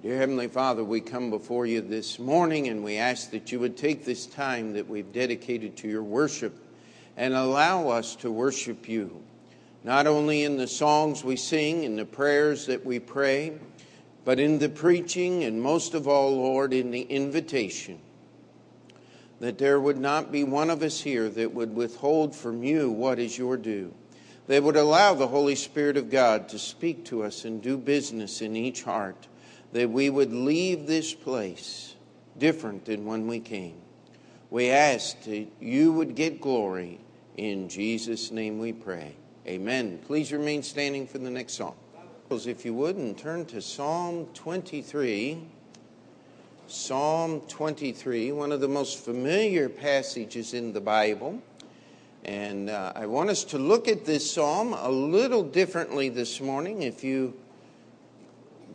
Dear Heavenly Father, we come before you this morning and we ask that you would take this time that we've dedicated to your worship and allow us to worship you, not only in the songs we sing, in the prayers that we pray, but in the preaching, and most of all, Lord, in the invitation. That there would not be one of us here that would withhold from you what is your due. They would allow the Holy Spirit of God to speak to us and do business in each heart that we would leave this place different than when we came. We ask that you would get glory. In Jesus' name we pray. Amen. Please remain standing for the next song. If you would, and turn to Psalm 23. Psalm 23, one of the most familiar passages in the Bible. And uh, I want us to look at this psalm a little differently this morning. If you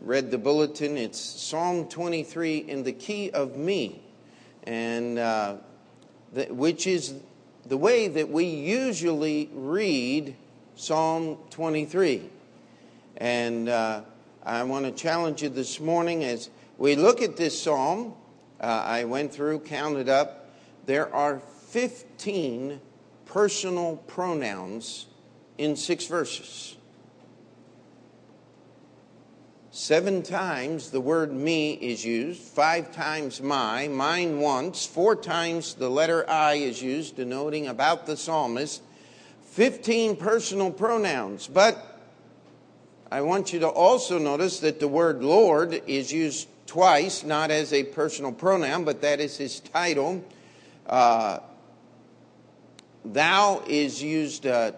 read the bulletin, it's Psalm 23 in the key of me, and uh, the, which is the way that we usually read Psalm 23. And uh, I want to challenge you this morning as we look at this psalm. Uh, I went through, counted up. There are 15 personal pronouns in six verses. Seven times the word me is used, five times my, mine once, four times the letter I is used, denoting about the psalmist, 15 personal pronouns. But I want you to also notice that the word Lord is used twice, not as a personal pronoun, but that is his title. Uh, thou is used uh,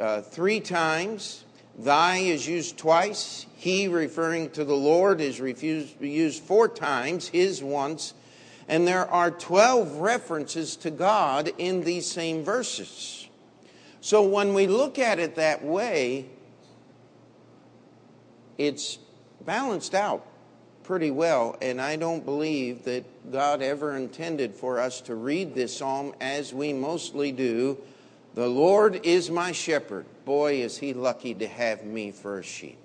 uh, three times. Thy is used twice. He, referring to the Lord, is refused, used four times, his once. And there are 12 references to God in these same verses. So when we look at it that way, it's balanced out pretty well. And I don't believe that God ever intended for us to read this psalm as we mostly do. The Lord is my shepherd. Boy, is he lucky to have me for a sheep.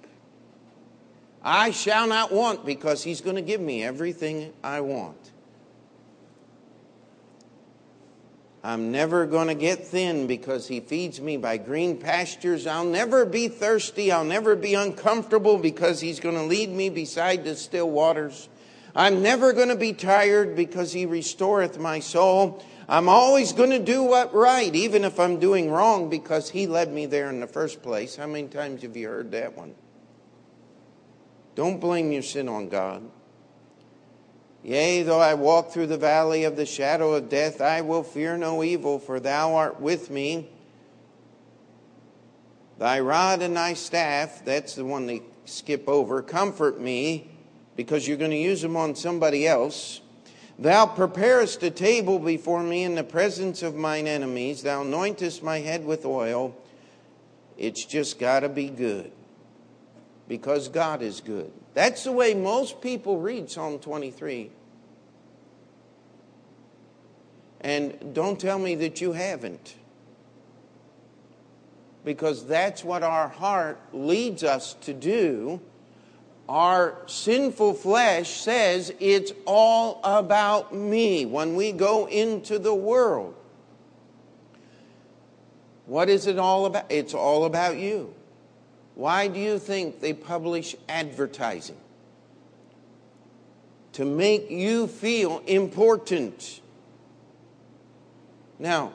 I shall not want because he's going to give me everything I want. I'm never going to get thin because he feeds me by green pastures. I'll never be thirsty. I'll never be uncomfortable because he's going to lead me beside the still waters. I'm never going to be tired because he restoreth my soul. I'm always going to do what right, even if I'm doing wrong, because he led me there in the first place. How many times have you heard that one? Don't blame your sin on God. Yea, though I walk through the valley of the shadow of death, I will fear no evil, for thou art with me. Thy rod and thy staff, that's the one they skip over, comfort me, because you're going to use them on somebody else. Thou preparest a table before me in the presence of mine enemies. Thou anointest my head with oil. It's just got to be good because God is good. That's the way most people read Psalm 23. And don't tell me that you haven't. Because that's what our heart leads us to do. Our sinful flesh says it's all about me when we go into the world. What is it all about? It's all about you. Why do you think they publish advertising? To make you feel important. Now,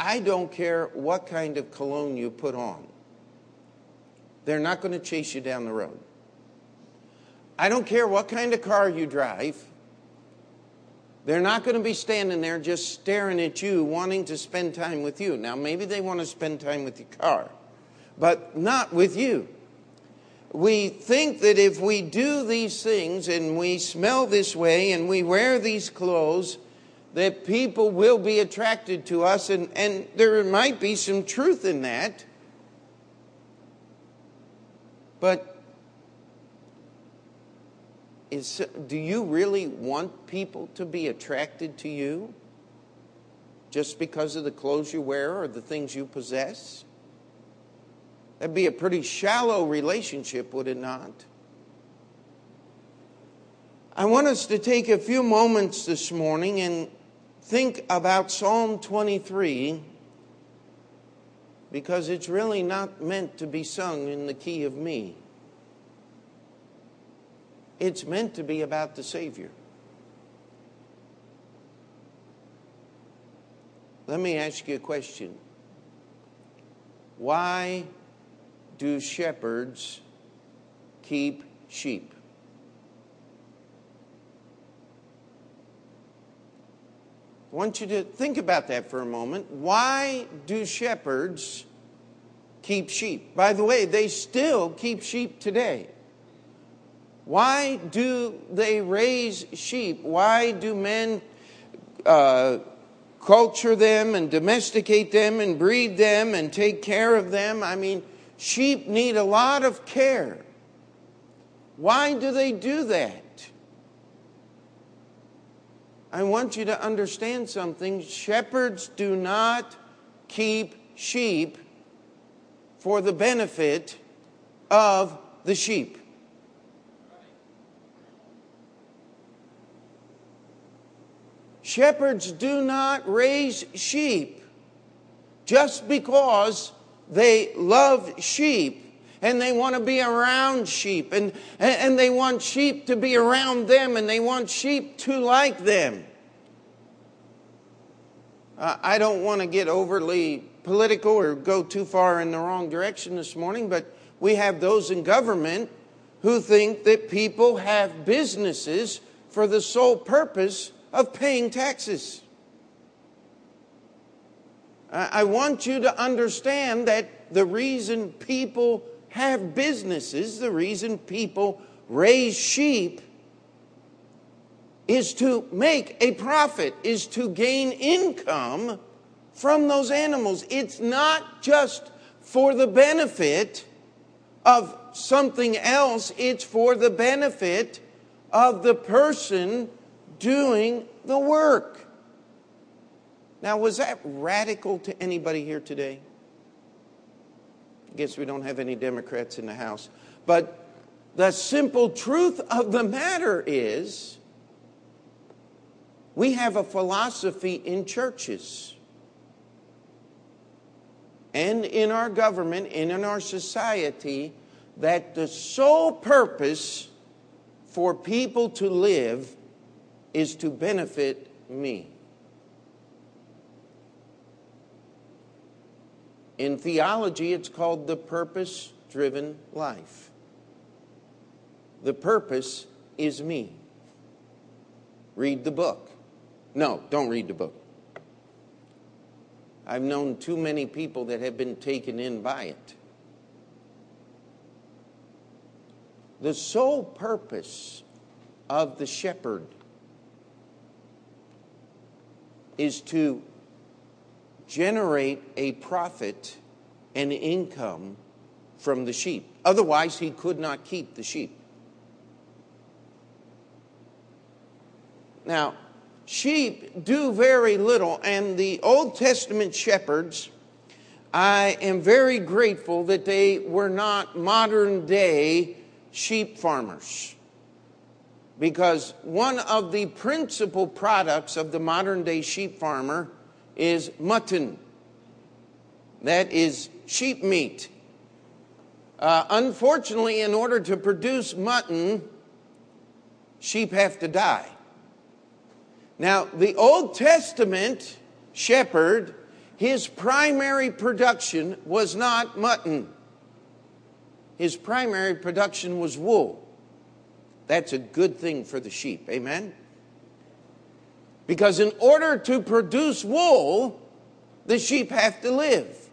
I don't care what kind of cologne you put on, they're not going to chase you down the road. I don't care what kind of car you drive. They're not going to be standing there just staring at you, wanting to spend time with you. Now, maybe they want to spend time with your car but not with you. We think that if we do these things and we smell this way and we wear these clothes, that people will be attracted to us, and, and there might be some truth in that. But is, do you really want people to be attracted to you just because of the clothes you wear or the things you possess? That'd be a pretty shallow relationship, would it not? I want us to take a few moments this morning and think about Psalm 23 because it's really not meant to be sung in the key of me. It's meant to be about the Savior. Let me ask you a question. Why do shepherds keep sheep? I want you to think about that for a moment. Why do shepherds keep sheep? By the way, they still keep sheep today. Why do they raise sheep? Why do men uh, culture them and domesticate them and breed them and take care of them? I mean, sheep need a lot of care. Why do they do that? I want you to understand something. Shepherds do not keep sheep for the benefit of the sheep. Shepherds do not raise sheep just because they love sheep and they want to be around sheep and, and they want sheep to be around them and they want sheep to like them. I don't want to get overly political or go too far in the wrong direction this morning, but we have those in government who think that people have businesses for the sole purpose of paying taxes. I want you to understand that the reason people have businesses, the reason people raise sheep, is to make a profit, is to gain income from those animals. It's not just for the benefit of something else, it's for the benefit of the person doing the work. Now, was that radical to anybody here today? I guess we don't have any Democrats in the House. But the simple truth of the matter is we have a philosophy in churches and in our government and in our society that the sole purpose for people to live is to benefit me. In theology, it's called the purpose driven life. The purpose is me. Read the book. No, don't read the book. I've known too many people that have been taken in by it. The sole purpose of the shepherd is to generate a profit and income from the sheep. Otherwise, he could not keep the sheep. Now, sheep do very little, and the Old Testament shepherds, I am very grateful that they were not modern day sheep farmers. Because one of the principal products of the modern day sheep farmer is mutton. That is sheep meat. Uh, unfortunately, in order to produce mutton, sheep have to die. Now, the Old Testament shepherd, his primary production was not mutton, his primary production was wool. That's a good thing for the sheep. Amen? Because in order to produce wool, the sheep have to live.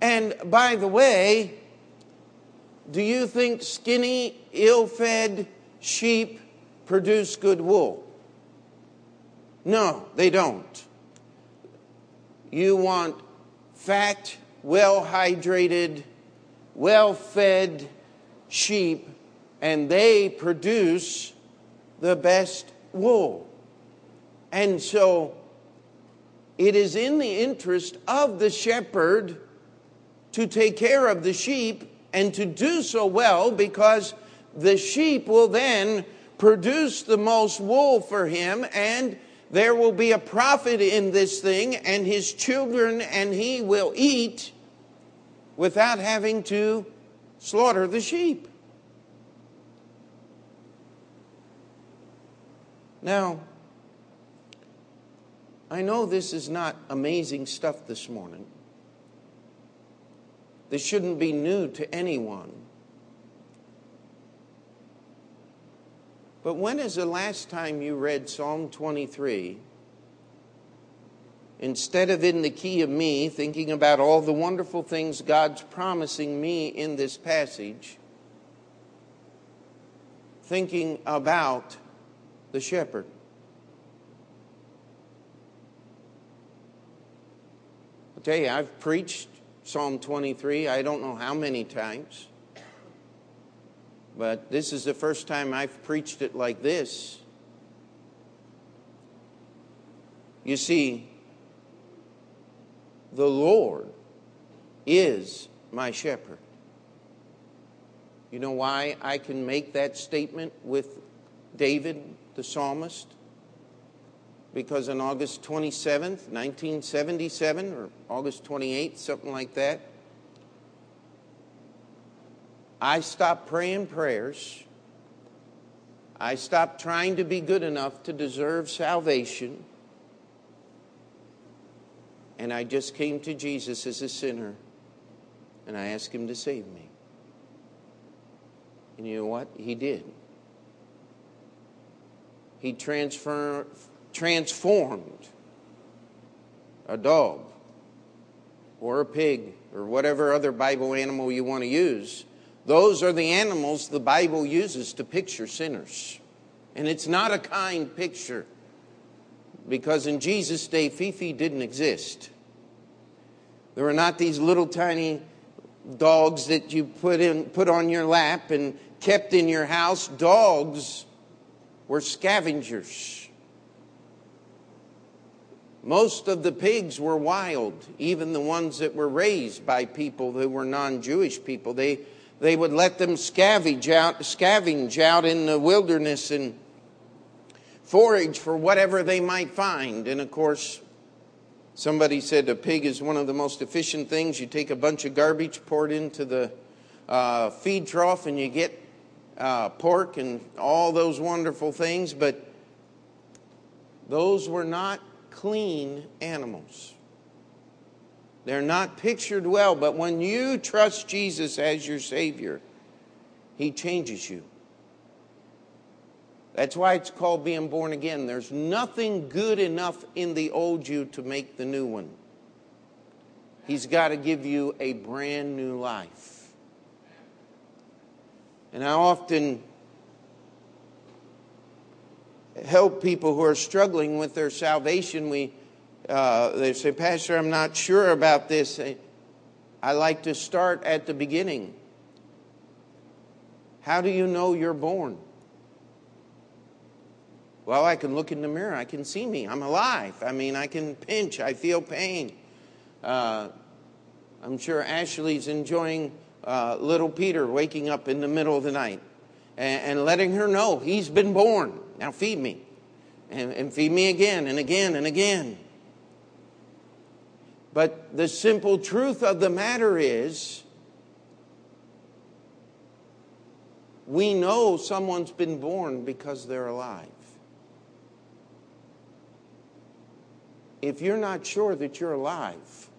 And by the way, do you think skinny, ill fed sheep produce good wool? No, they don't. You want fat, well hydrated, well fed sheep, and they produce the best wool. And so it is in the interest of the shepherd to take care of the sheep and to do so well because the sheep will then produce the most wool for him, and there will be a profit in this thing, and his children and he will eat without having to slaughter the sheep. Now, I know this is not amazing stuff this morning. This shouldn't be new to anyone. But when is the last time you read Psalm 23? Instead of in the key of me, thinking about all the wonderful things God's promising me in this passage, thinking about the shepherd. Tell you, I've preached Psalm 23, I don't know how many times. But this is the first time I've preached it like this. You see, the Lord is my shepherd. You know why I can make that statement with David, the psalmist? Because on August 27th, 1977, or August 28th, something like that, I stopped praying prayers. I stopped trying to be good enough to deserve salvation. And I just came to Jesus as a sinner and I asked him to save me. And you know what? He did. He transfer, transformed a dog or a pig or whatever other Bible animal you want to use those are the animals the Bible uses to picture sinners. And it's not a kind picture because in Jesus' day, Fifi didn't exist. There were not these little tiny dogs that you put, in, put on your lap and kept in your house. Dogs were scavengers. Most of the pigs were wild, even the ones that were raised by people who were non Jewish people. They they would let them scavenge out, scavenge out in the wilderness and forage for whatever they might find. And of course, somebody said a pig is one of the most efficient things. You take a bunch of garbage, pour it into the uh, feed trough, and you get uh, pork and all those wonderful things. But those were not clean animals. They're not pictured well, but when you trust Jesus as your Savior, He changes you. That's why it's called being born again. There's nothing good enough in the old you to make the new one. He's got to give you a brand new life. And I often help people who are struggling with their salvation. We uh, they say, Pastor, I'm not sure about this. I like to start at the beginning. How do you know you're born? Well, I can look in the mirror. I can see me. I'm alive. I mean, I can pinch. I feel pain. Uh, I'm sure Ashley's enjoying uh, little Peter waking up in the middle of the night and, and, letting her know he's been born. Now feed me. And, and feed me again and again and again. But the simple truth of the matter is, we know someone's been born because they're alive. If you're not sure that you're alive,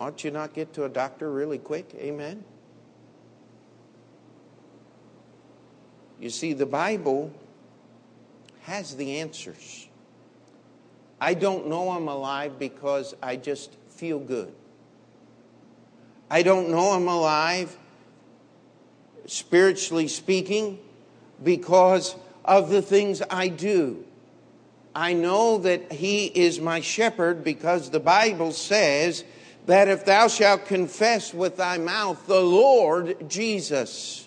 ought you not get to a doctor really quick? Amen? You see, the Bible has the answers. I don't know I'm alive because I just feel good. I don't know I'm alive, spiritually speaking, because of the things I do. I know that He is my shepherd because the Bible says that if thou shalt confess with thy mouth the Lord Jesus,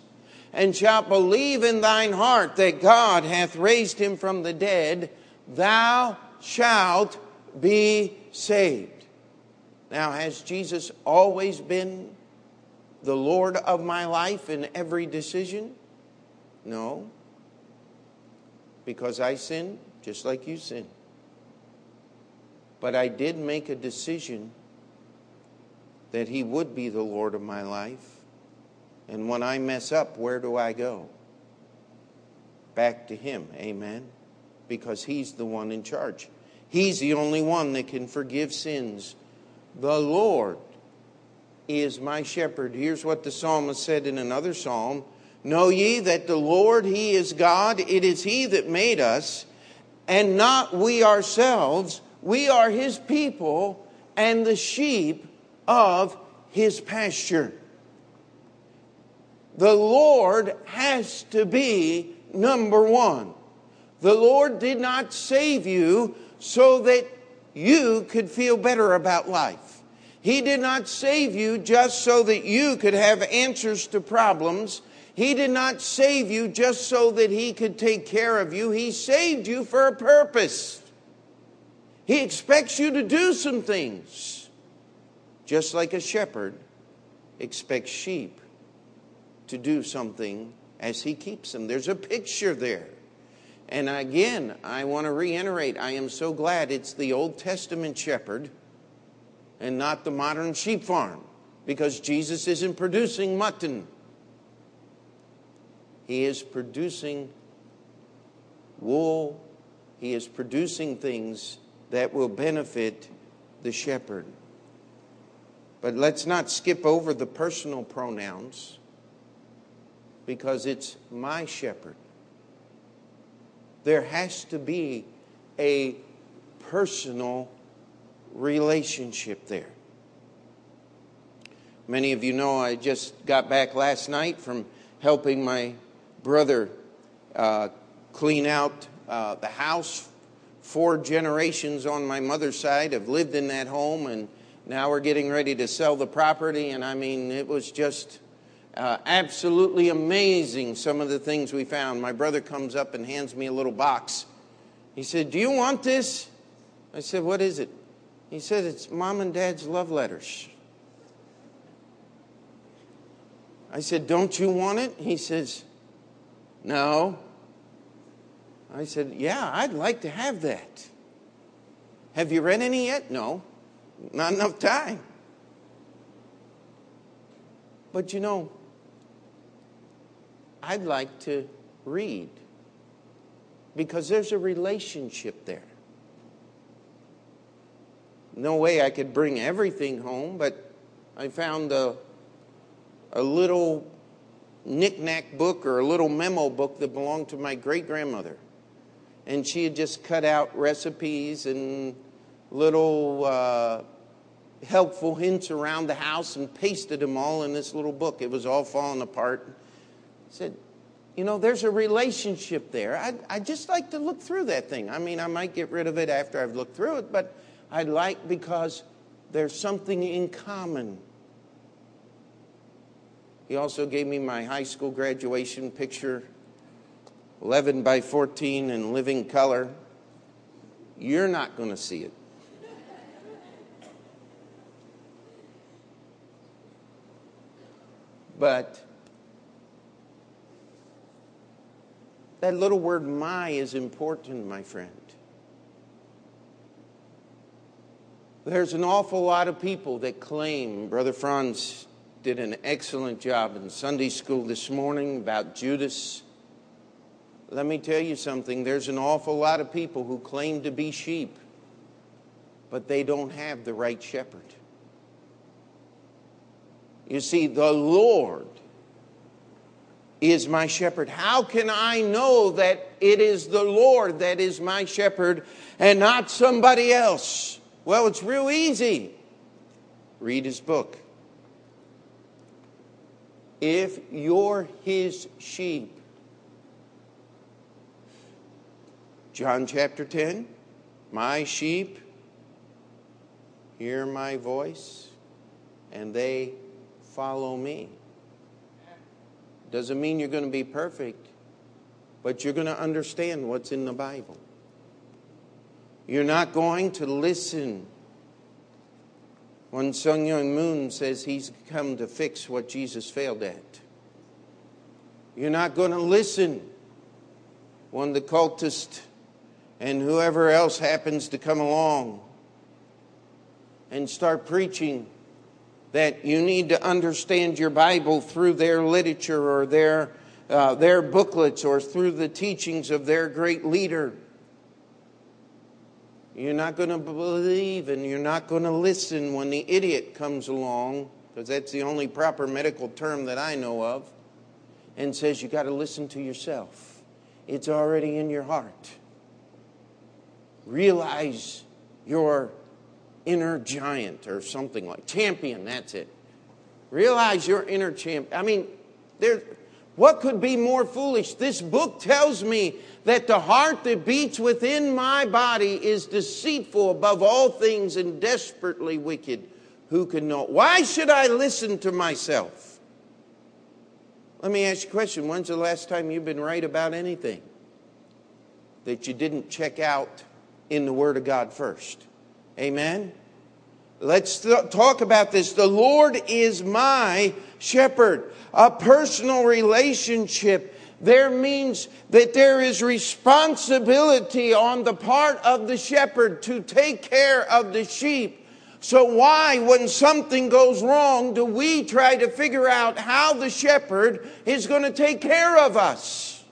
and shalt believe in thine heart that God hath raised him from the dead, thou shalt be saved. Now, has Jesus always been the Lord of my life in every decision? No. Because I sin just like you sin. But I did make a decision that He would be the Lord of my life. And when I mess up, where do I go? Back to Him. Amen. Because He's the one in charge. He's the only one that can forgive sins. The Lord is my shepherd. Here's what the psalmist said in another psalm Know ye that the Lord, He is God. It is He that made us, and not we ourselves. We are His people and the sheep of His pasture. The Lord has to be number one. The Lord did not save you so that you could feel better about life. He did not save you just so that you could have answers to problems. He did not save you just so that He could take care of you. He saved you for a purpose. He expects you to do some things, just like a shepherd expects sheep to do something as he keeps them. There's a picture there. And again, I want to reiterate I am so glad it's the Old Testament shepherd and not the modern sheep farm because Jesus isn't producing mutton. He is producing wool, he is producing things that will benefit the shepherd. But let's not skip over the personal pronouns because it's my shepherd there has to be a personal relationship there. Many of you know I just got back last night from helping my brother uh, clean out uh, the house. Four generations on my mother's side have lived in that home, and now we're getting ready to sell the property. And I mean, it was just uh, absolutely amazing, some of the things we found. My brother comes up and hands me a little box. He said, Do you want this? I said, What is it? He said, It's mom and dad's love letters. I said, Don't you want it? He says, No. I said, Yeah, I'd like to have that. Have you read any yet? No. Not enough time. But you know, I'd like to read because there's a relationship there. No way I could bring everything home, but I found a, a little knickknack book or a little memo book that belonged to my great grandmother. And she had just cut out recipes and little uh, helpful hints around the house and pasted them all in this little book. It was all falling apart said, you know, there's a relationship there. I'd, I'd just like to look through that thing. I mean, I might get rid of it after I've looked through it, but I'd like because there's something in common. He also gave me my high school graduation picture, 11 by 14 in living color. You're not going to see it. But That little word my is important, my friend. There's an awful lot of people that claim, Brother Franz did an excellent job in Sunday school this morning about Judas. Let me tell you something there's an awful lot of people who claim to be sheep, but they don't have the right shepherd. You see, the Lord is my shepherd. How can I know that it is the Lord that is my shepherd and not somebody else? Well, it's real easy. Read his book. If you're his sheep, John chapter 10, my sheep hear my voice and they follow me. Doesn't mean you're going to be perfect, but you're going to understand what's in the Bible. You're not going to listen When Sun Myung Moon says he's come to fix what Jesus failed at. You're not going to listen when the cultist and whoever else happens to come along and start preaching that you need to understand your Bible through their literature or their, uh, their booklets or through the teachings of their great leader. You're not going to believe and you're not going to listen when the idiot comes along, because that's the only proper medical term that I know of, and says you got to listen to yourself. It's already in your heart. Realize your inner giant or something like champion, that's it. Realize your inner champion. I mean, there what could be more foolish? This book tells me that the heart that beats within my body is deceitful above all things and desperately wicked. Who can know? Why should I listen to myself? Let me ask you a question. When's the last time you've been right about anything that you didn't check out in the Word of God first? Amen? Let's th- talk about this. The Lord is my shepherd. A personal relationship there means that there is responsibility on the part of the shepherd to take care of the sheep. So, why, when something goes wrong, do we try to figure out how the shepherd is going to take care of us?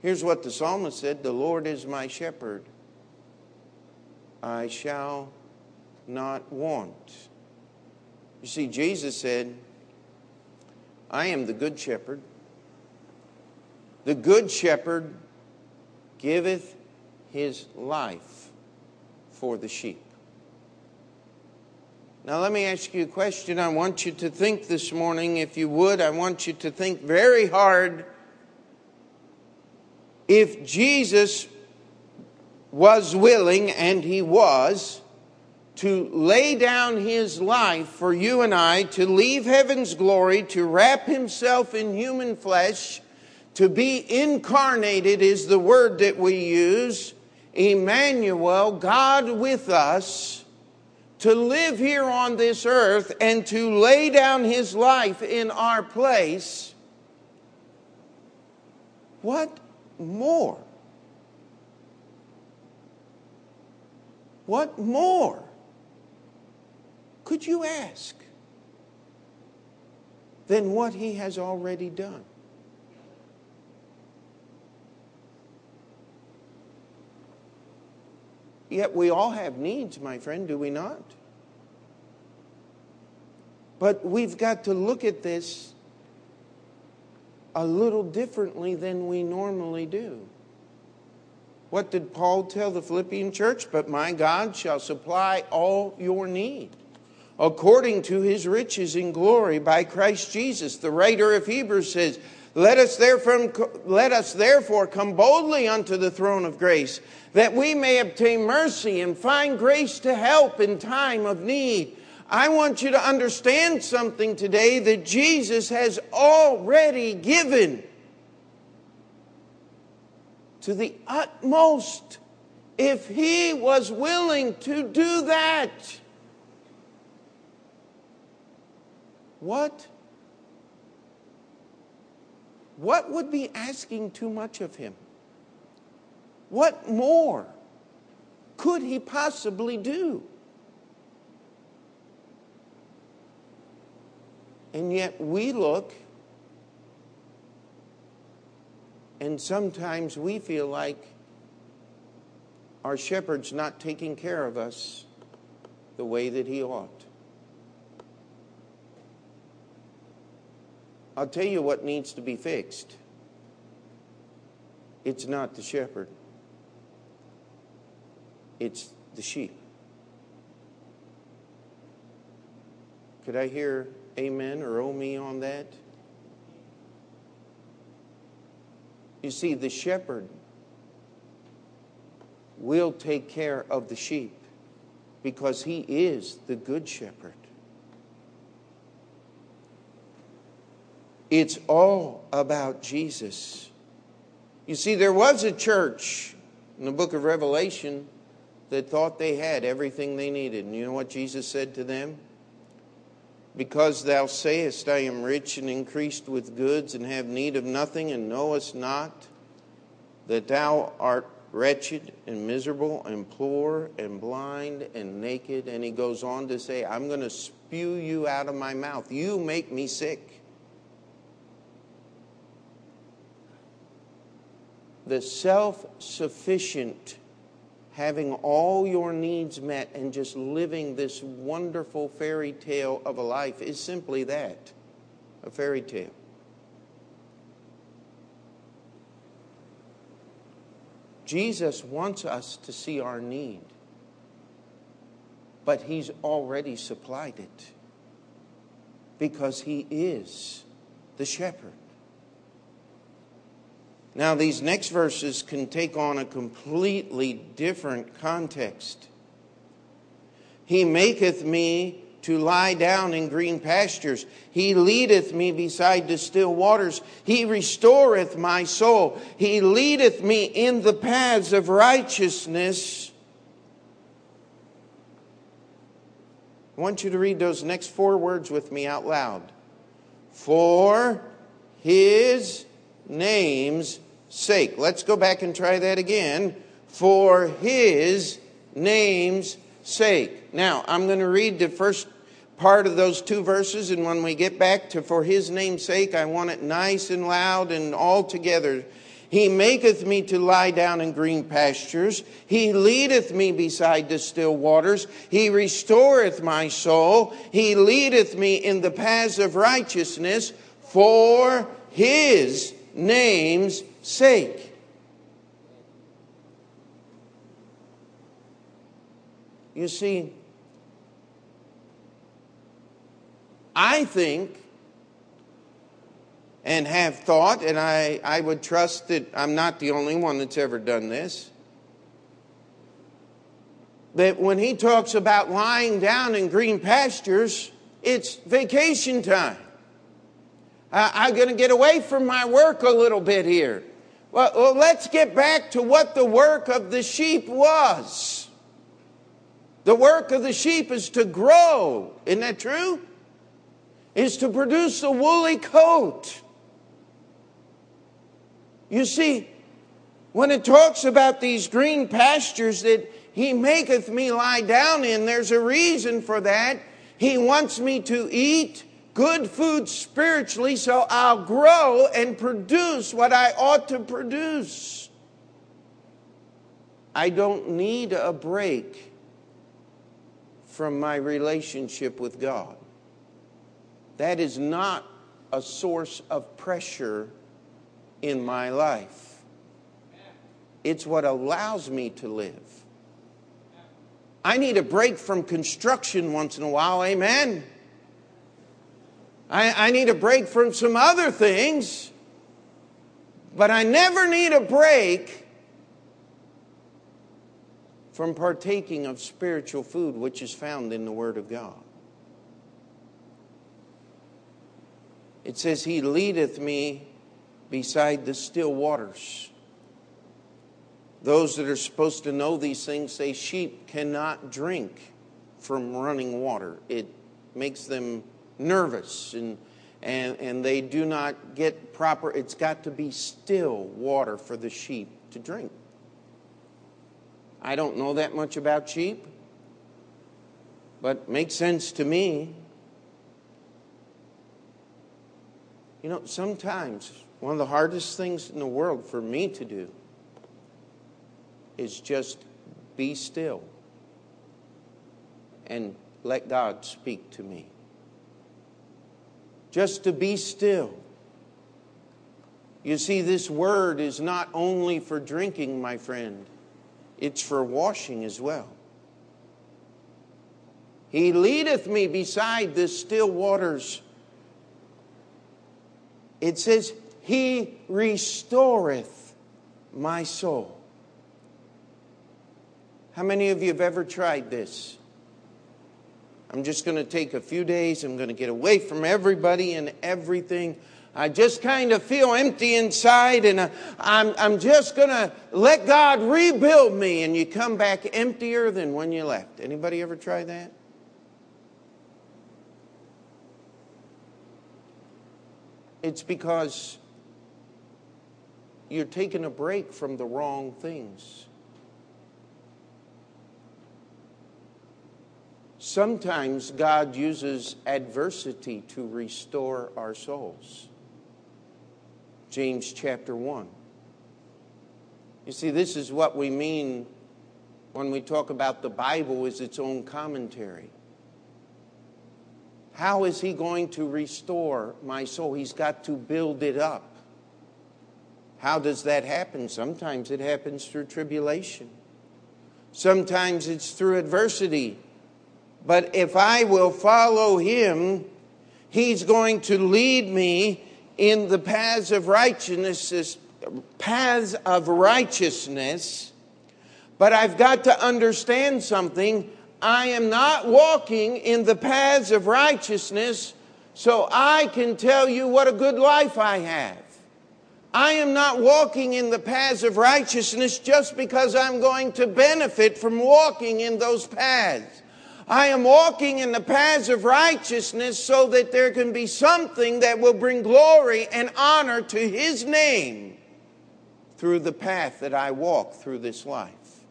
Here's what the psalmist said The Lord is my shepherd, I shall not want. You see, Jesus said, I am the good shepherd. The good shepherd giveth his life for the sheep. Now, let me ask you a question. I want you to think this morning, if you would. I want you to think very hard. If Jesus was willing, and he was, to lay down his life for you and I, to leave heaven's glory, to wrap himself in human flesh, to be incarnated is the word that we use. Emmanuel, God with us, to live here on this earth and to lay down his life in our place. What more? What more could you ask than what he has already done? Yet we all have needs, my friend, do we not? But we've got to look at this a little differently than we normally do. What did Paul tell the Philippian church? But my God shall supply all your need according to his riches in glory by Christ Jesus. The writer of Hebrews says, let us, therefore, let us therefore come boldly unto the throne of grace, that we may obtain mercy and find grace to help in time of need. I want you to understand something today that Jesus has already given to the utmost if he was willing to do that. What what would be asking too much of him? What more could he possibly do? And yet we look, and sometimes we feel like our shepherd's not taking care of us the way that he ought. I'll tell you what needs to be fixed. It's not the shepherd, it's the sheep. Could I hear amen or oh me on that? You see, the shepherd will take care of the sheep because he is the good shepherd. It's all about Jesus. You see, there was a church in the book of Revelation that thought they had everything they needed. And you know what Jesus said to them? Because thou sayest, I am rich and increased with goods and have need of nothing, and knowest not that thou art wretched and miserable and poor and blind and naked. And he goes on to say, I'm going to spew you out of my mouth. You make me sick. The self sufficient, having all your needs met and just living this wonderful fairy tale of a life is simply that a fairy tale. Jesus wants us to see our need, but He's already supplied it because He is the shepherd. Now, these next verses can take on a completely different context. He maketh me to lie down in green pastures. He leadeth me beside the still waters. He restoreth my soul. He leadeth me in the paths of righteousness. I want you to read those next four words with me out loud. For his name's sake. Let's go back and try that again. For his name's sake. Now, I'm going to read the first part of those two verses, and when we get back to for his name's sake, I want it nice and loud and all together. He maketh me to lie down in green pastures. He leadeth me beside the still waters. He restoreth my soul. He leadeth me in the paths of righteousness for his name's sake. You see, I think and have thought, and I, I would trust that I'm not the only one that's ever done this, that when he talks about lying down in green pastures, it's vacation time. I'm going to get away from my work a little bit here. Well, well, let's get back to what the work of the sheep was. The work of the sheep is to grow. Isn't that true? Is to produce a woolly coat. You see, when it talks about these green pastures that he maketh me lie down in, there's a reason for that. He wants me to eat good food spiritually so I'll grow and produce what I ought to produce. I don't need a break from my relationship with God. That is not a source of pressure in my life. It's what allows me to live. I need a break from construction once in a while, amen. I, I need a break from some other things, but I never need a break from partaking of spiritual food which is found in the Word of God. It says, He leadeth me beside the still waters. Those that are supposed to know these things say sheep cannot drink from running water. It makes them nervous and, and, and they do not get proper, it's got to be still water for the sheep to drink. I don't know that much about sheep, but makes sense to me. You know, sometimes one of the hardest things in the world for me to do is just be still and let God speak to me just to be still. You see, this word is not only for drinking, my friend, it's for washing as well. He leadeth me beside the still waters. It says, He restoreth my soul. How many of you have ever tried this? I'm just going to take a few days. I'm going to get away from everybody and everything. I just kind of feel empty inside, and uh, I'm, I'm just going to let God rebuild me. And you come back emptier than when you left. Anybody ever try that? It's because you're taking a break from the wrong things. Sometimes God uses adversity to restore our souls. James chapter 1. You see, this is what we mean when we talk about the Bible as its own commentary. How is he going to restore my soul? He's got to build it up. How does that happen? Sometimes it happens through tribulation. Sometimes it's through adversity. But if I will follow him, he's going to lead me in the paths of righteousness, paths of righteousness. But I've got to understand something. I am not walking in the paths of righteousness so I can tell you what a good life I have. I am not walking in the paths of righteousness just because I'm going to benefit from walking in those paths. I am walking in the paths of righteousness so that there can be something that will bring glory and honor to His name through the path that I walk through this life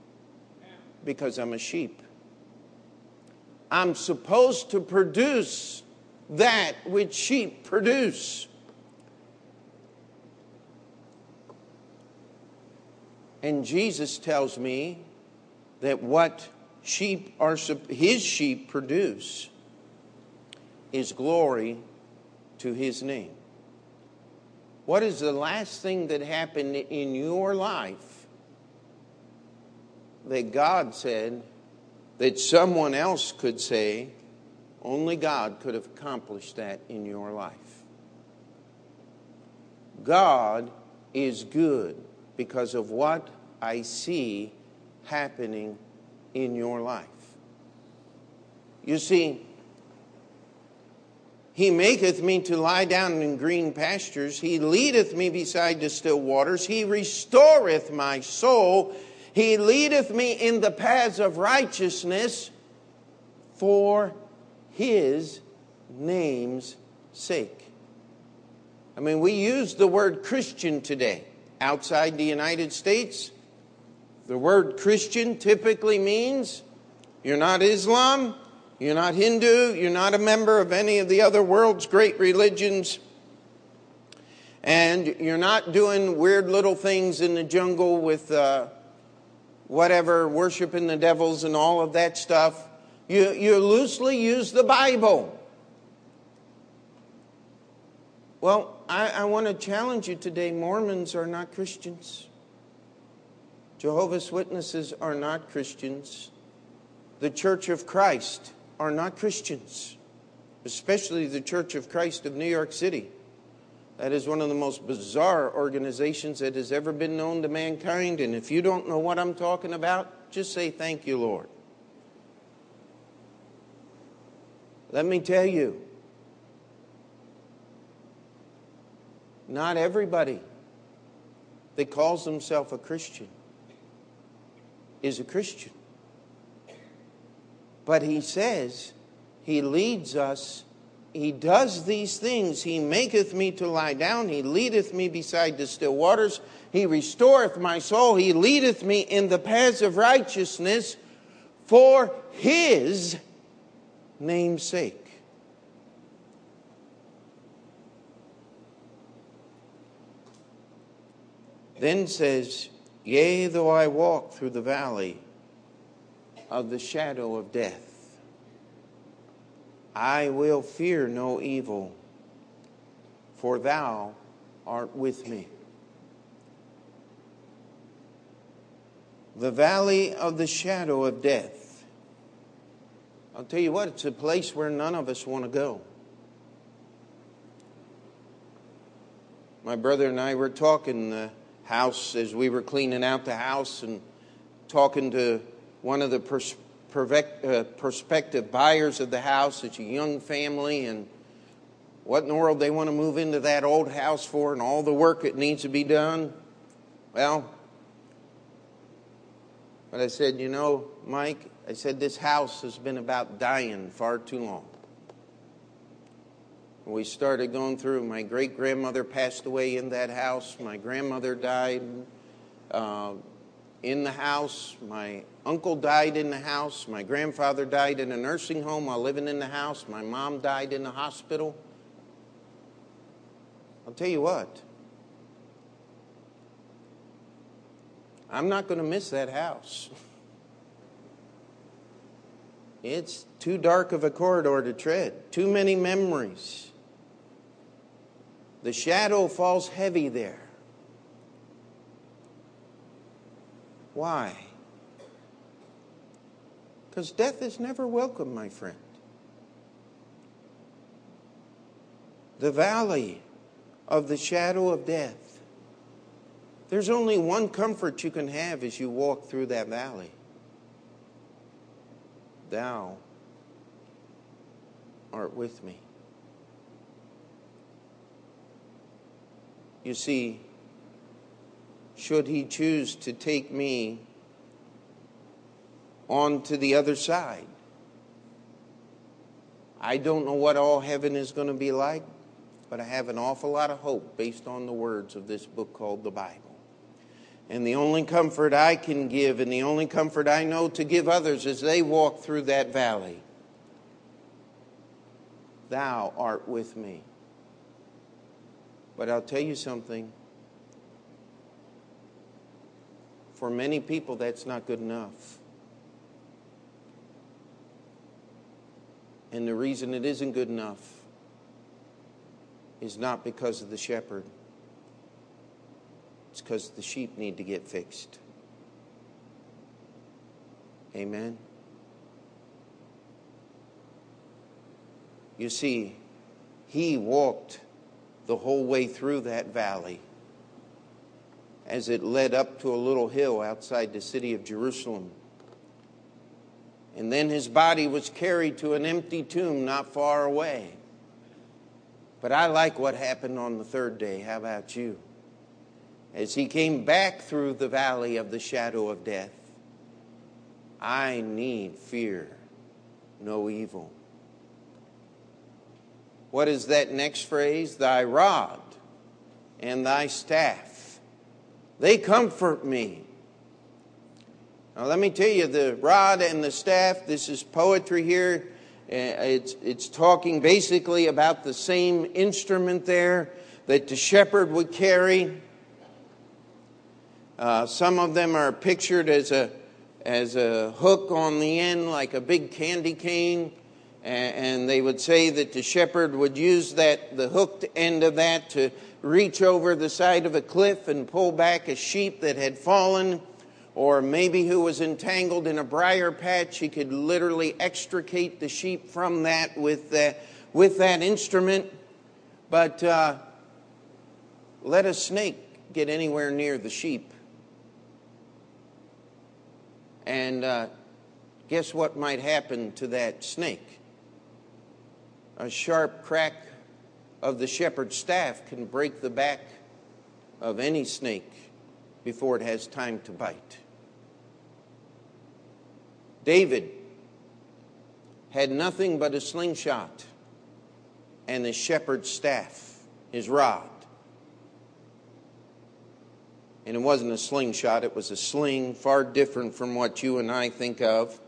because I'm a sheep. I'm supposed to produce that which sheep produce. And Jesus tells me that what sheep are his sheep produce is glory to his name. What is the last thing that happened in your life that God said that someone else could say only God could have accomplished that in your life? God is good because of what I see happening in your life. You see, he maketh me to lie down in green pastures. He leadeth me beside the still waters. He restoreth my soul. He leadeth me in the paths of righteousness for his name's sake. I mean, we use the word Christian today. Outside the United States, the word Christian typically means you're not Islam, you're not Hindu, you're not a member of any of the other world's great religions, and you're not doing weird little things in the jungle with uh, whatever, worshiping the devils and all of that stuff. You, you loosely use the Bible. Well, I, I want to challenge you today Mormons are not Christians. Jehovah's Witnesses are not Christians. The Church of Christ are not Christians, especially the Church of Christ of New York City. That is one of the most bizarre organizations that has ever been known to mankind. And if you don't know what I'm talking about, just say, Thank you, Lord. Let me tell you, not everybody that calls themselves a Christian is a Christian. But he says, He leads us, He does these things. He maketh me to lie down, He leadeth me beside the still waters, He restoreth my soul, He leadeth me in the paths of righteousness for His name's sake. Then says, Yea, though I walk through the valley of the shadow of death, I will fear no evil, for thou art with me. The valley of the shadow of death. I'll tell you what, it's a place where none of us want to go. My brother and I were talking. Uh, house as we were cleaning out the house and talking to one of the pers- uh, prospective buyers of the house. It's a young family, and what in the world they want to move into that old house for, and all the work that needs to be done. Well, but I said, you know, Mike, I said, this house has been about dying far too long. We started going through. My great grandmother passed away in that house. My grandmother died uh, in the house. My uncle died in the house. My grandfather died in a nursing home while living in the house. My mom died in the hospital. I'll tell you what, I'm not going to miss that house. It's too dark of a corridor to tread, too many memories. The shadow falls heavy there. Why? Because death is never welcome, my friend. The valley of the shadow of death. There's only one comfort you can have as you walk through that valley. Thou art with me. You see, should he choose to take me on to the other side. I don't know what all heaven is going to be like, but I have an awful lot of hope based on the words of this book called the Bible. And the only comfort I can give, and the only comfort I know to give others as they walk through that valley, Thou art with me. But I'll tell you something For many people, that's not good enough. And the reason it isn't good enough is not because of the shepherd, it's because the sheep need to get fixed. Amen. You see, he walked the whole way through that valley as it led up to a little hill outside the city of Jerusalem. And then his body was carried to an empty tomb not far away. But I like what happened on the third day. How about you? As he came back through the valley of the shadow of death, I need fear no evil. What is that next phrase? Thy rod and thy staff they comfort me. Now, let me tell you the rod and the staff, this is poetry here. Uh, it's, it's talking basically about the same instrument there that the shepherd would carry. Uh, some of them are pictured as a, as a hook on the end, like a big candy cane. And they would say that the shepherd would use that, the hooked end of that to reach over the side of a cliff and pull back a sheep that had fallen, or maybe who was entangled in a briar patch. He could literally extricate the sheep from that with, the, with that instrument. But uh, let a snake get anywhere near the sheep. And uh, guess what might happen to that snake? A sharp crack of the shepherd's staff can break the back of any snake before it has time to bite. David had nothing but a slingshot and the shepherd's staff, his rod. And it wasn't a slingshot, it was a sling, far different from what you and I think of.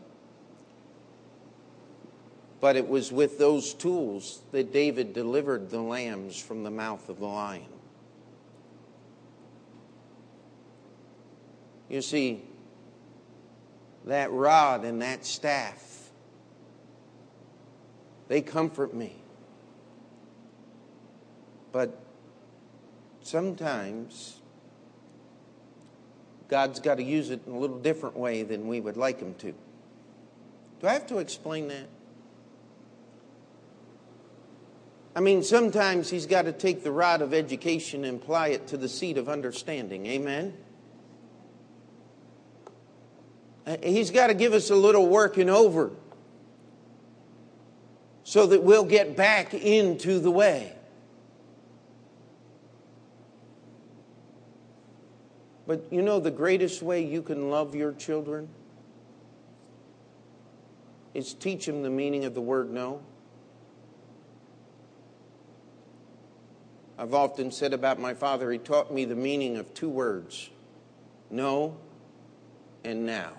But it was with those tools that David delivered the lambs from the mouth of the lion. You see, that rod and that staff, they comfort me. But sometimes God's got to use it in a little different way than we would like Him to. Do I have to explain that? I mean, sometimes he's got to take the rod of education and apply it to the seat of understanding. Amen? Uh, he's got to give us a little working over so that we'll get back into the way. But you know the greatest way you can love your children is teach them the meaning of the word no. I've often said about my father, he taught me the meaning of two words no and now.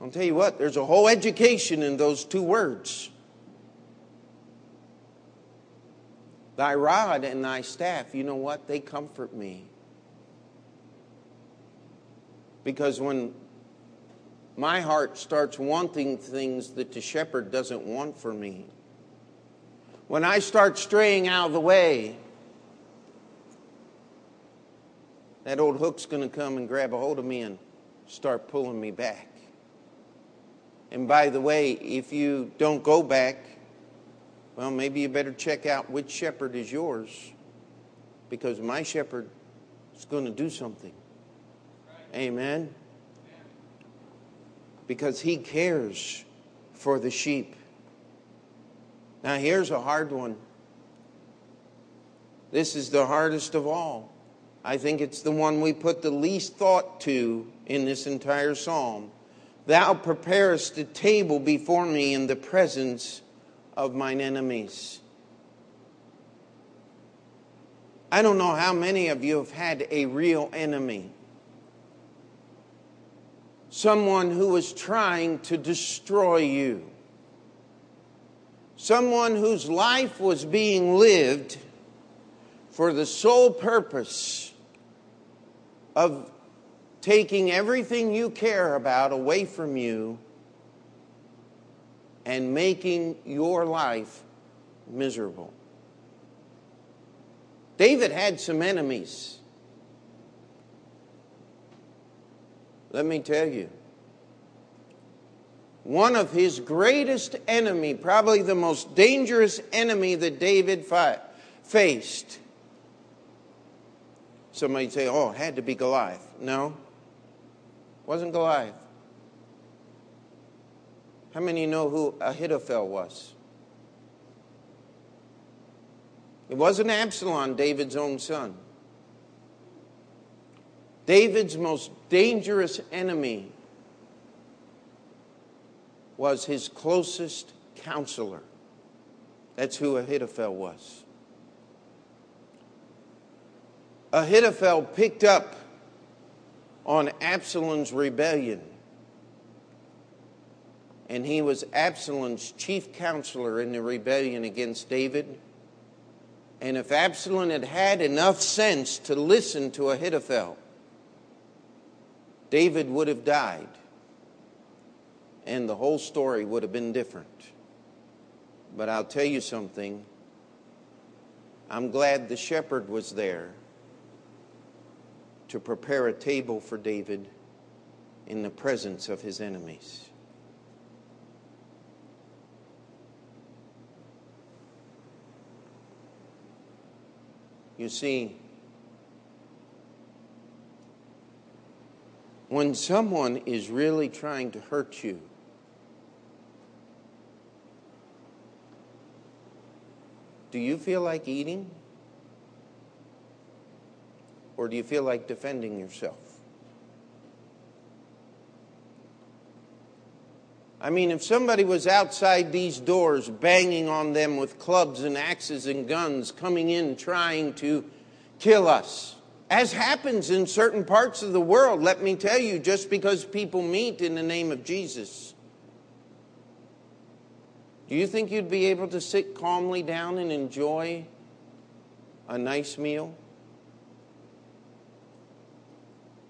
I'll tell you what, there's a whole education in those two words. Thy rod and thy staff, you know what? They comfort me. Because when my heart starts wanting things that the shepherd doesn't want for me, when I start straying out of the way, that old hook's going to come and grab a hold of me and start pulling me back. And by the way, if you don't go back, well, maybe you better check out which shepherd is yours because my shepherd is going to do something. Amen. Because he cares for the sheep. Now, here's a hard one. This is the hardest of all. I think it's the one we put the least thought to in this entire psalm. Thou preparest a table before me in the presence of mine enemies. I don't know how many of you have had a real enemy. Someone who was trying to destroy you. Someone whose life was being lived for the sole purpose of taking everything you care about away from you and making your life miserable. David had some enemies. Let me tell you. One of his greatest enemy, probably the most dangerous enemy that David fi- faced. Somebody say, "Oh, it had to be Goliath." No. Wasn't Goliath. How many know who Ahithophel was? It wasn't Absalom, David's own son. David's most dangerous enemy was his closest counselor. That's who Ahithophel was. Ahithophel picked up on Absalom's rebellion. And he was Absalom's chief counselor in the rebellion against David. And if Absalom had had enough sense to listen to Ahithophel, David would have died. And the whole story would have been different. But I'll tell you something. I'm glad the shepherd was there to prepare a table for David in the presence of his enemies. You see, when someone is really trying to hurt you, do you feel like eating? Or do you feel like defending yourself? I mean, if somebody was outside these doors banging on them with clubs and axes and guns, coming in trying to kill us, as happens in certain parts of the world, let me tell you, just because people meet in the name of Jesus, do you think you'd be able to sit calmly down and enjoy a nice meal?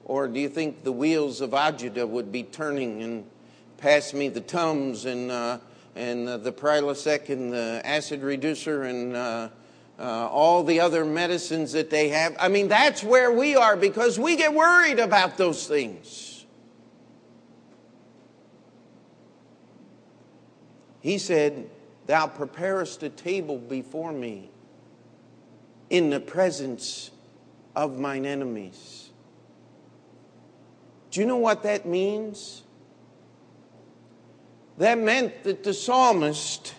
Or do you think the wheels of Ajita would be turning and pass me the Tums and, uh, and uh, the Prilosec and the acid reducer and uh, uh, all the other medicines that they have? I mean, that's where we are because we get worried about those things. He said, Thou preparest a table before me in the presence of mine enemies. Do you know what that means? That meant that the psalmist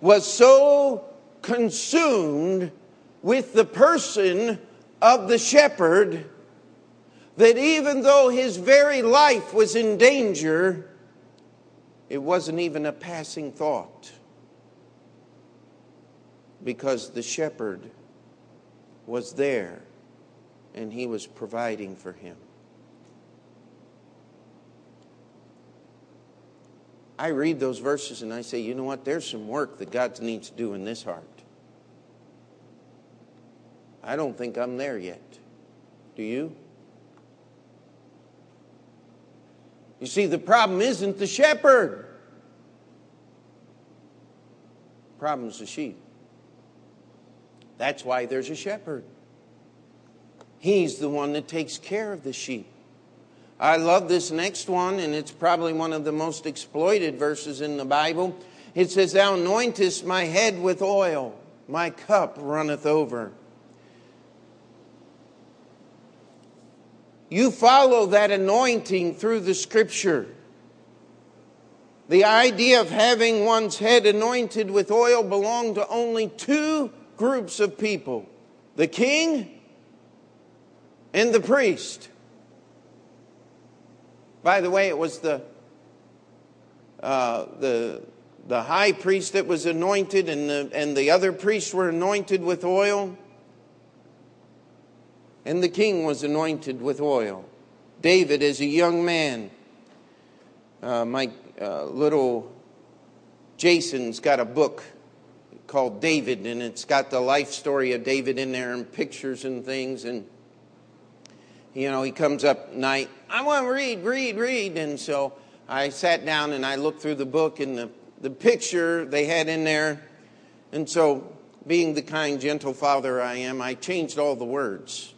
was so consumed with the person of the shepherd that even though his very life was in danger, it wasn't even a passing thought because the shepherd was there and he was providing for him. I read those verses and I say, you know what? There's some work that God needs to do in this heart. I don't think I'm there yet. Do you? You see, the problem isn't the shepherd. The problem is the sheep. That's why there's a shepherd. He's the one that takes care of the sheep. I love this next one, and it's probably one of the most exploited verses in the Bible. It says, Thou anointest my head with oil, my cup runneth over. You follow that anointing through the scripture. The idea of having one's head anointed with oil belonged to only two groups of people the king and the priest. By the way, it was the, uh, the, the high priest that was anointed, and the, and the other priests were anointed with oil. And the king was anointed with oil. David, as a young man, uh, my uh, little Jason's got a book called David, and it's got the life story of David in there and pictures and things. And you know, he comes up night, I want to read, read, read. And so I sat down and I looked through the book and the, the picture they had in there. And so, being the kind, gentle father I am, I changed all the words.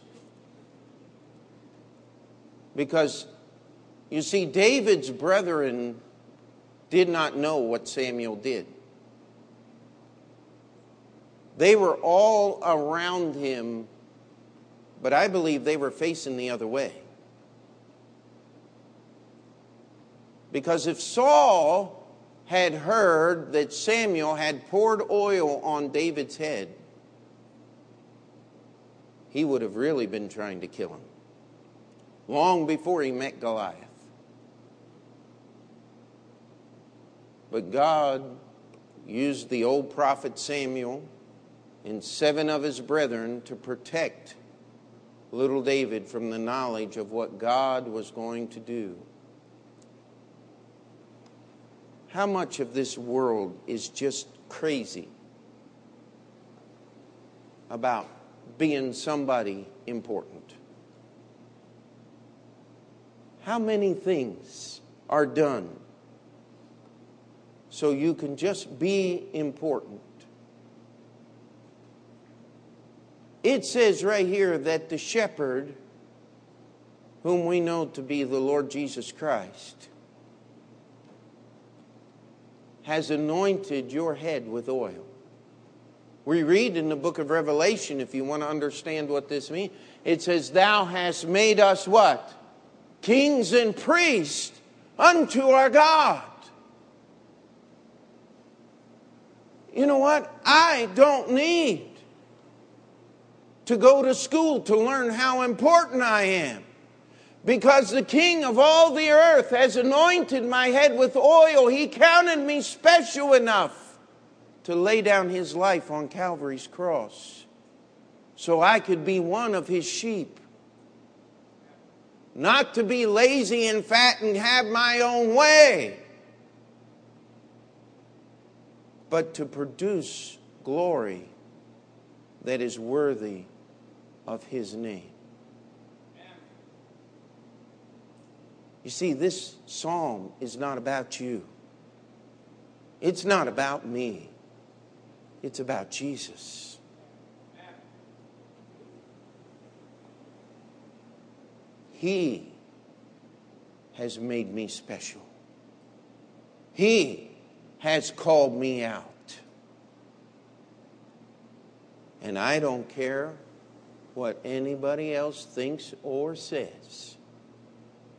Because, you see, David's brethren did not know what Samuel did. They were all around him but I believe they were facing the other way. Because if Saul had heard that Samuel had poured oil on David's head, he would have really been trying to kill him long before he met Goliath. But God used the old prophet Samuel and seven of his brethren to protect little David from the knowledge of what God was going to do. How much of this world is just crazy about being somebody important? How many things are done so you can just be important? It says right here that the shepherd, whom we know to be the Lord Jesus Christ, has anointed your head with oil. We read in the book of Revelation, if you want to understand what this means, it says, Thou hast made us what? Kings and priests unto our God. You know what? I don't need to go to school to learn how important I am. Because the King of all the earth has anointed my head with oil. He counted me special enough to lay down his life on Calvary's cross so I could be one of his sheep. Not to be lazy and fat and have my own way, but to produce glory that is worthy of his name. You see, this psalm is not about you. It's not about me. It's about Jesus. He has made me special. He has called me out. And I don't care what anybody else thinks or says.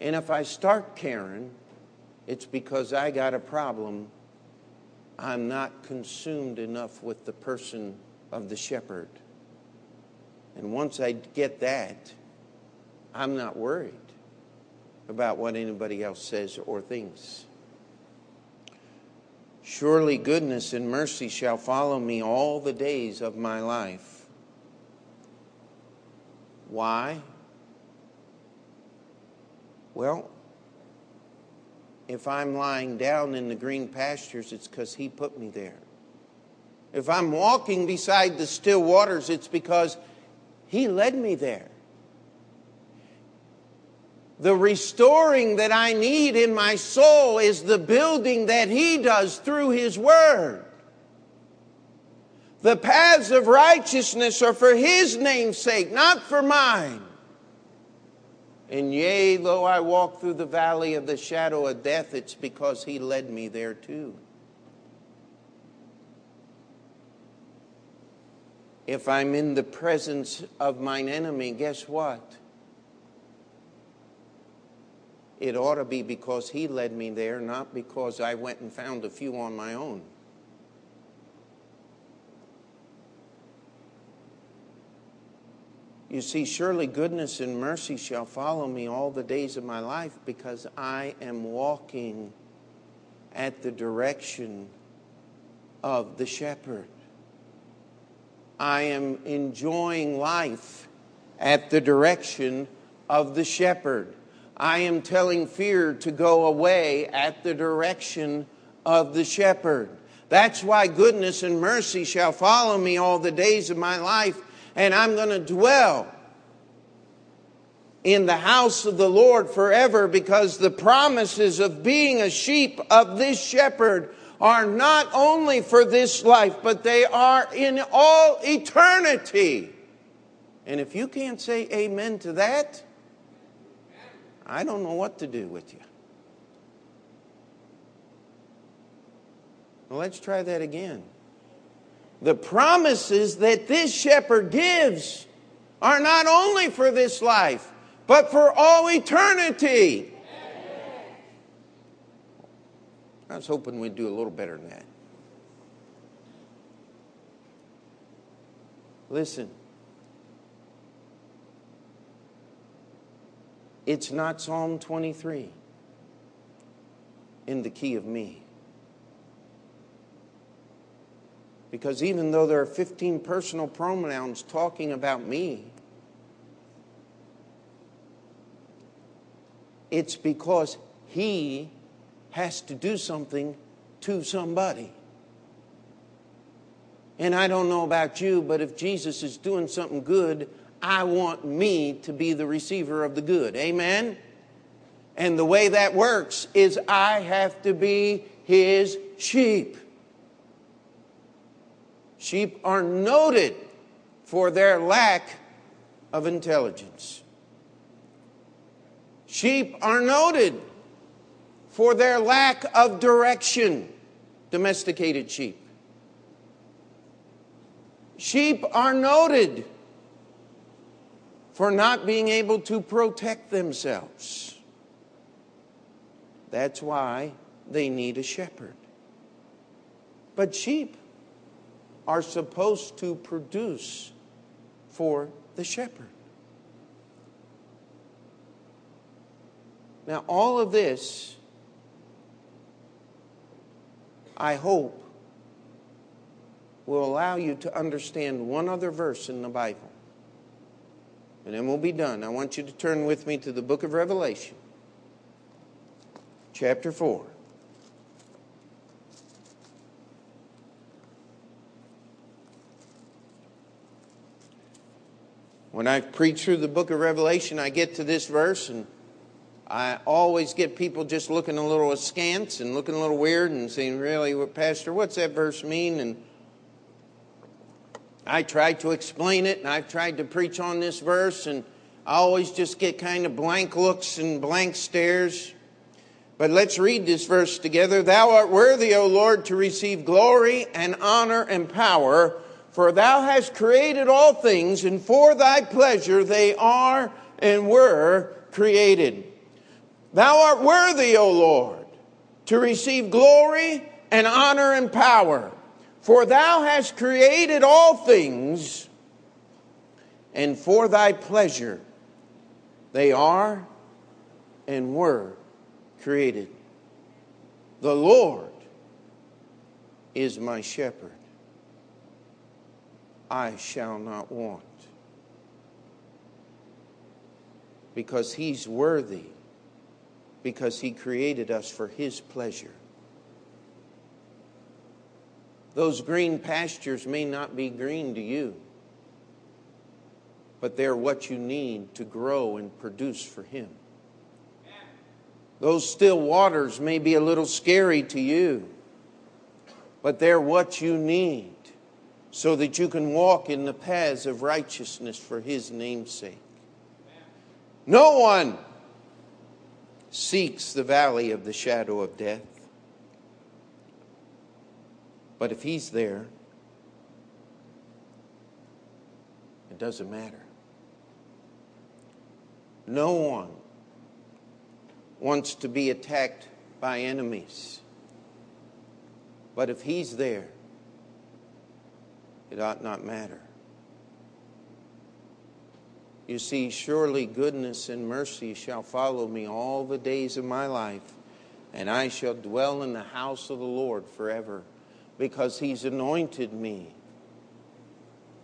And if I start caring, it's because I got a problem. I'm not consumed enough with the person of the shepherd. And once I get that, I'm not worried about what anybody else says or thinks. Surely goodness and mercy shall follow me all the days of my life. Why? Well, if I'm lying down in the green pastures, it's because He put me there. If I'm walking beside the still waters, it's because He led me there. The restoring that I need in my soul is the building that He does through His Word. The paths of righteousness are for His name's sake, not for mine. And yea, though I walk through the valley of the shadow of death, it's because He led me there too. If I'm in the presence of mine enemy, guess what? It ought to be because He led me there, not because I went and found a few on my own. You see, surely goodness and mercy shall follow me all the days of my life because I am walking at the direction of the shepherd. I am enjoying life at the direction of the shepherd. I am telling fear to go away at the direction of the shepherd. That's why goodness and mercy shall follow me all the days of my life and I'm going to dwell in the house of the Lord forever because the promises of being a sheep of this shepherd are not only for this life, but they are in all eternity. And if you can't say amen to that, I don't know what to do with you. Well, let's try that again the promises that this shepherd gives are not only for this life, but for all eternity. I was hoping we'd do a little better than that. Listen, it's not Psalm 23 in the key of me. Because even though there are 15 personal pronouns talking about me, it's because he has to do something to somebody. And I don't know about you, but if Jesus is doing something good, I want me to be the receiver of the good. Amen? And the way that works is I have to be his sheep. Sheep are noted for their lack of intelligence. Sheep are noted for their lack of direction, domesticated sheep. Sheep are noted for not being able to protect themselves. That's why they need a shepherd. But sheep are supposed to produce for the shepherd. Now, all of this, I hope, will allow you to understand one other verse in the Bible. And then we'll be done. I want you to turn with me to the book of Revelation, chapter 4. When I preach through the book of Revelation, I get to this verse, and I always get people just looking a little askance and looking a little weird and saying, Really, Pastor, what's that verse mean? And I try to explain it, and I've tried to preach on this verse, and I always just get kind of blank looks and blank stares. But let's read this verse together. Thou art worthy, O Lord, to receive glory and honor and power for thou hast created all things, and for thy pleasure they are and were created. Thou art worthy, O Lord, to receive glory and honor and power, for thou hast created all things, and for thy pleasure they are and were created. The Lord is my shepherd. I shall not want. Because he's worthy, because he created us for his pleasure. Those green pastures may not be green to you, but they're what you need to grow and produce for him. Those still waters may be a little scary to you, but they're what you need so that you can walk in the paths of righteousness for his name's sake. No one seeks the valley of the shadow of death. But if he's there, it doesn't matter. No one wants to be attacked by enemies. But if he's there, it ought not matter. You see, surely goodness and mercy shall follow me all the days of my life, and I shall dwell in the house of the Lord forever, because he's anointed me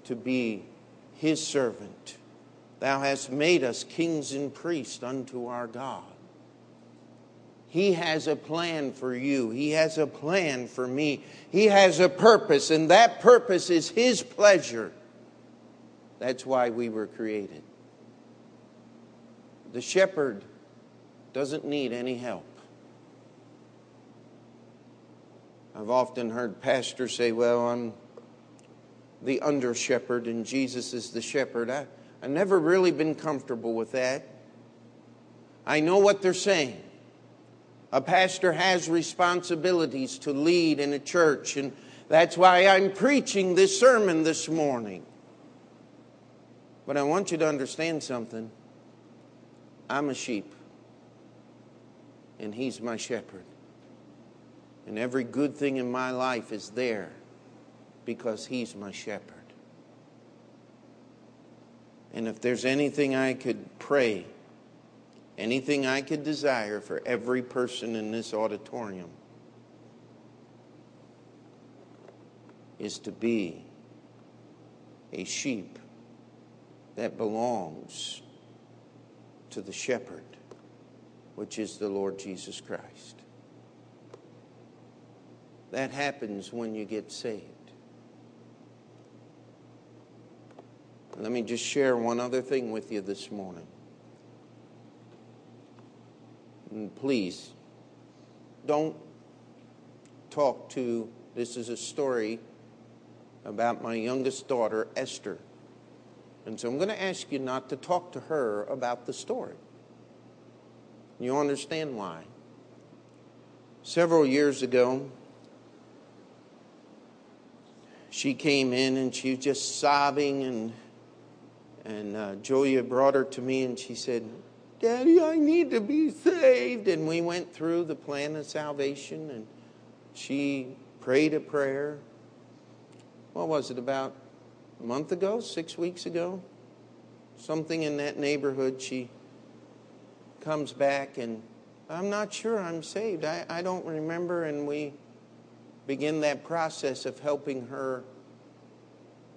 to be his servant. Thou hast made us kings and priests unto our God. He has a plan for you. He has a plan for me. He has a purpose, and that purpose is His pleasure. That's why we were created. The shepherd doesn't need any help. I've often heard pastors say, Well, I'm the under shepherd and Jesus is the shepherd. I, I've never really been comfortable with that. I know what they're saying. A pastor has responsibilities to lead in a church, and that's why I'm preaching this sermon this morning. But I want you to understand something. I'm a sheep, and He's my shepherd. And every good thing in my life is there because He's my shepherd. And if there's anything I could pray anything I could desire for every person in this auditorium is to be a sheep that belongs to the shepherd, which is the Lord Jesus Christ. That happens when you get saved. Let me just share one other thing with you this morning. And please, don't talk to, this is a story about my youngest daughter, Esther. And so I'm going to ask you not to talk to her about the story. You understand why? Several years ago, she came in and she was just sobbing, and, and uh, Julia brought her to me and she said, Daddy, I need to be saved. And we went through the plan of salvation, and she prayed a prayer. What was it, about a month ago, six weeks ago? Something in that neighborhood. She comes back, and I'm not sure I'm saved. I, I don't remember. And we begin that process of helping her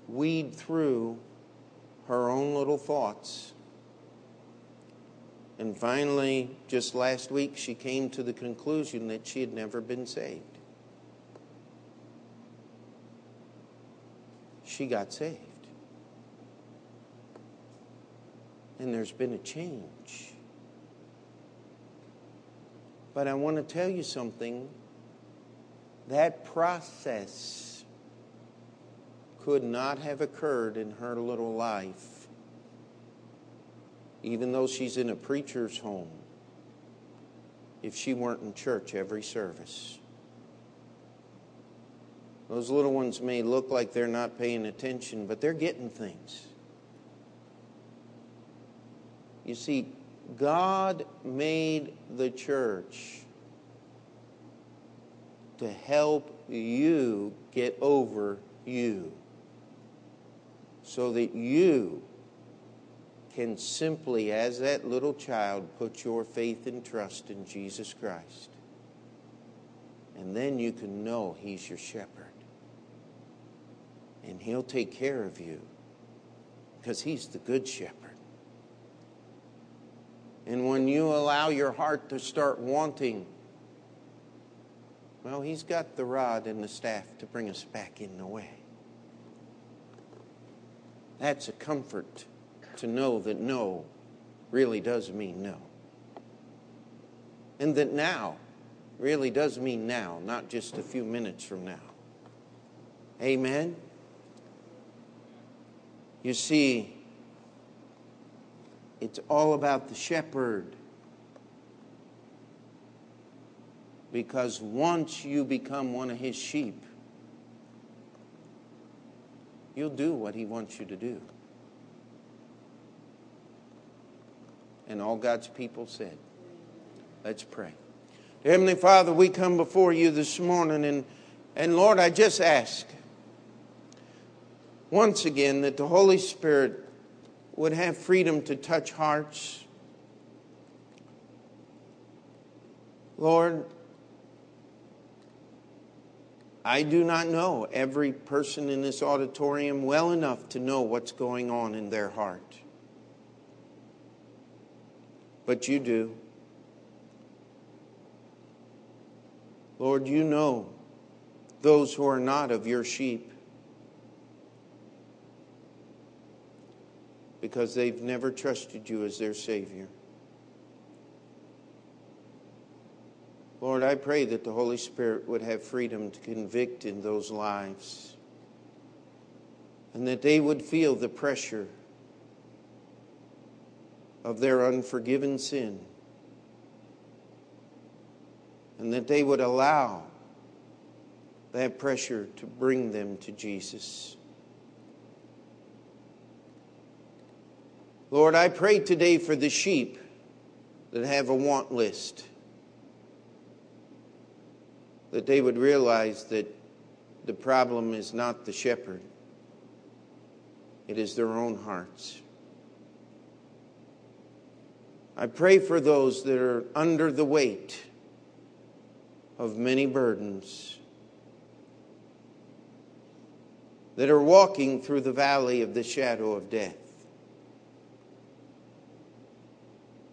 weed through her own little thoughts and finally, just last week, she came to the conclusion that she had never been saved. She got saved. And there's been a change. But I want to tell you something. That process could not have occurred in her little life even though she's in a preacher's home, if she weren't in church every service. Those little ones may look like they're not paying attention, but they're getting things. You see, God made the church to help you get over you so that you can simply, as that little child, put your faith and trust in Jesus Christ. And then you can know He's your shepherd. And He'll take care of you because He's the good shepherd. And when you allow your heart to start wanting, well, He's got the rod and the staff to bring us back in the way. That's a comfort to know that no really does mean no. And that now really does mean now, not just a few minutes from now. Amen? You see, it's all about the shepherd. Because once you become one of his sheep, you'll do what he wants you to do. And all God's people said, Let's pray. Heavenly Father, we come before you this morning, and, and Lord, I just ask once again that the Holy Spirit would have freedom to touch hearts. Lord, I do not know every person in this auditorium well enough to know what's going on in their heart. But you do. Lord, you know those who are not of your sheep because they've never trusted you as their Savior. Lord, I pray that the Holy Spirit would have freedom to convict in those lives and that they would feel the pressure of their unforgiven sin and that they would allow that pressure to bring them to Jesus. Lord, I pray today for the sheep that have a want list, that they would realize that the problem is not the shepherd, it is their own hearts. I pray for those that are under the weight of many burdens that are walking through the valley of the shadow of death.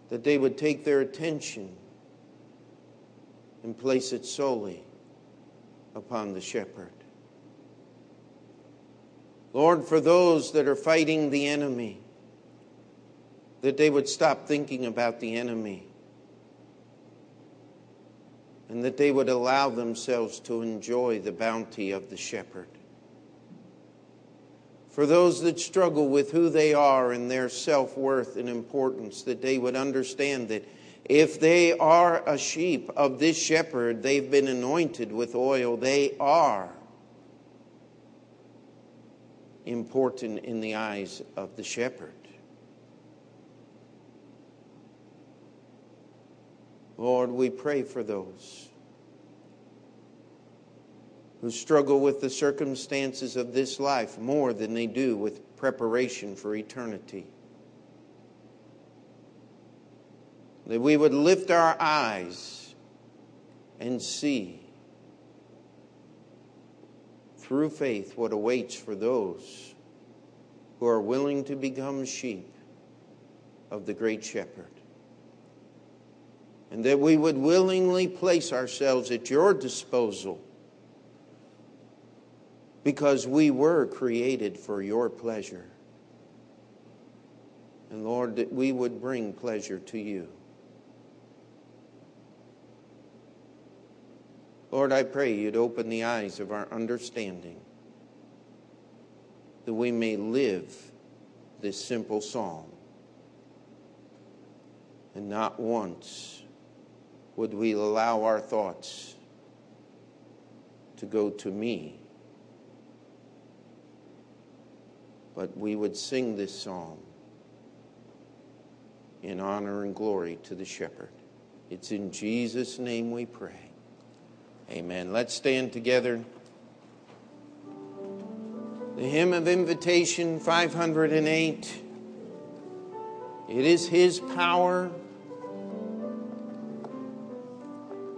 That they would take their attention and place it solely upon the shepherd. Lord, for those that are fighting the enemy, that they would stop thinking about the enemy and that they would allow themselves to enjoy the bounty of the shepherd. For those that struggle with who they are and their self worth and importance, that they would understand that if they are a sheep of this shepherd, they've been anointed with oil, they are important in the eyes of the shepherd. Lord, we pray for those who struggle with the circumstances of this life more than they do with preparation for eternity. That we would lift our eyes and see through faith what awaits for those who are willing to become sheep of the great shepherd and that we would willingly place ourselves at your disposal because we were created for your pleasure. And Lord, that we would bring pleasure to you. Lord, I pray you'd open the eyes of our understanding that we may live this simple psalm. And not once would we allow our thoughts to go to me, but we would sing this psalm in honor and glory to the shepherd. It's in Jesus' name we pray. Amen. Let's stand together. The hymn of invitation 508. It is His power.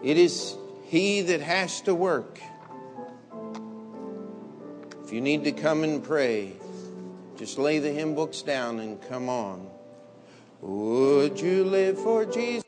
It is He that has to work. If you need to come and pray, just lay the hymn books down and come on. Would you live for Jesus?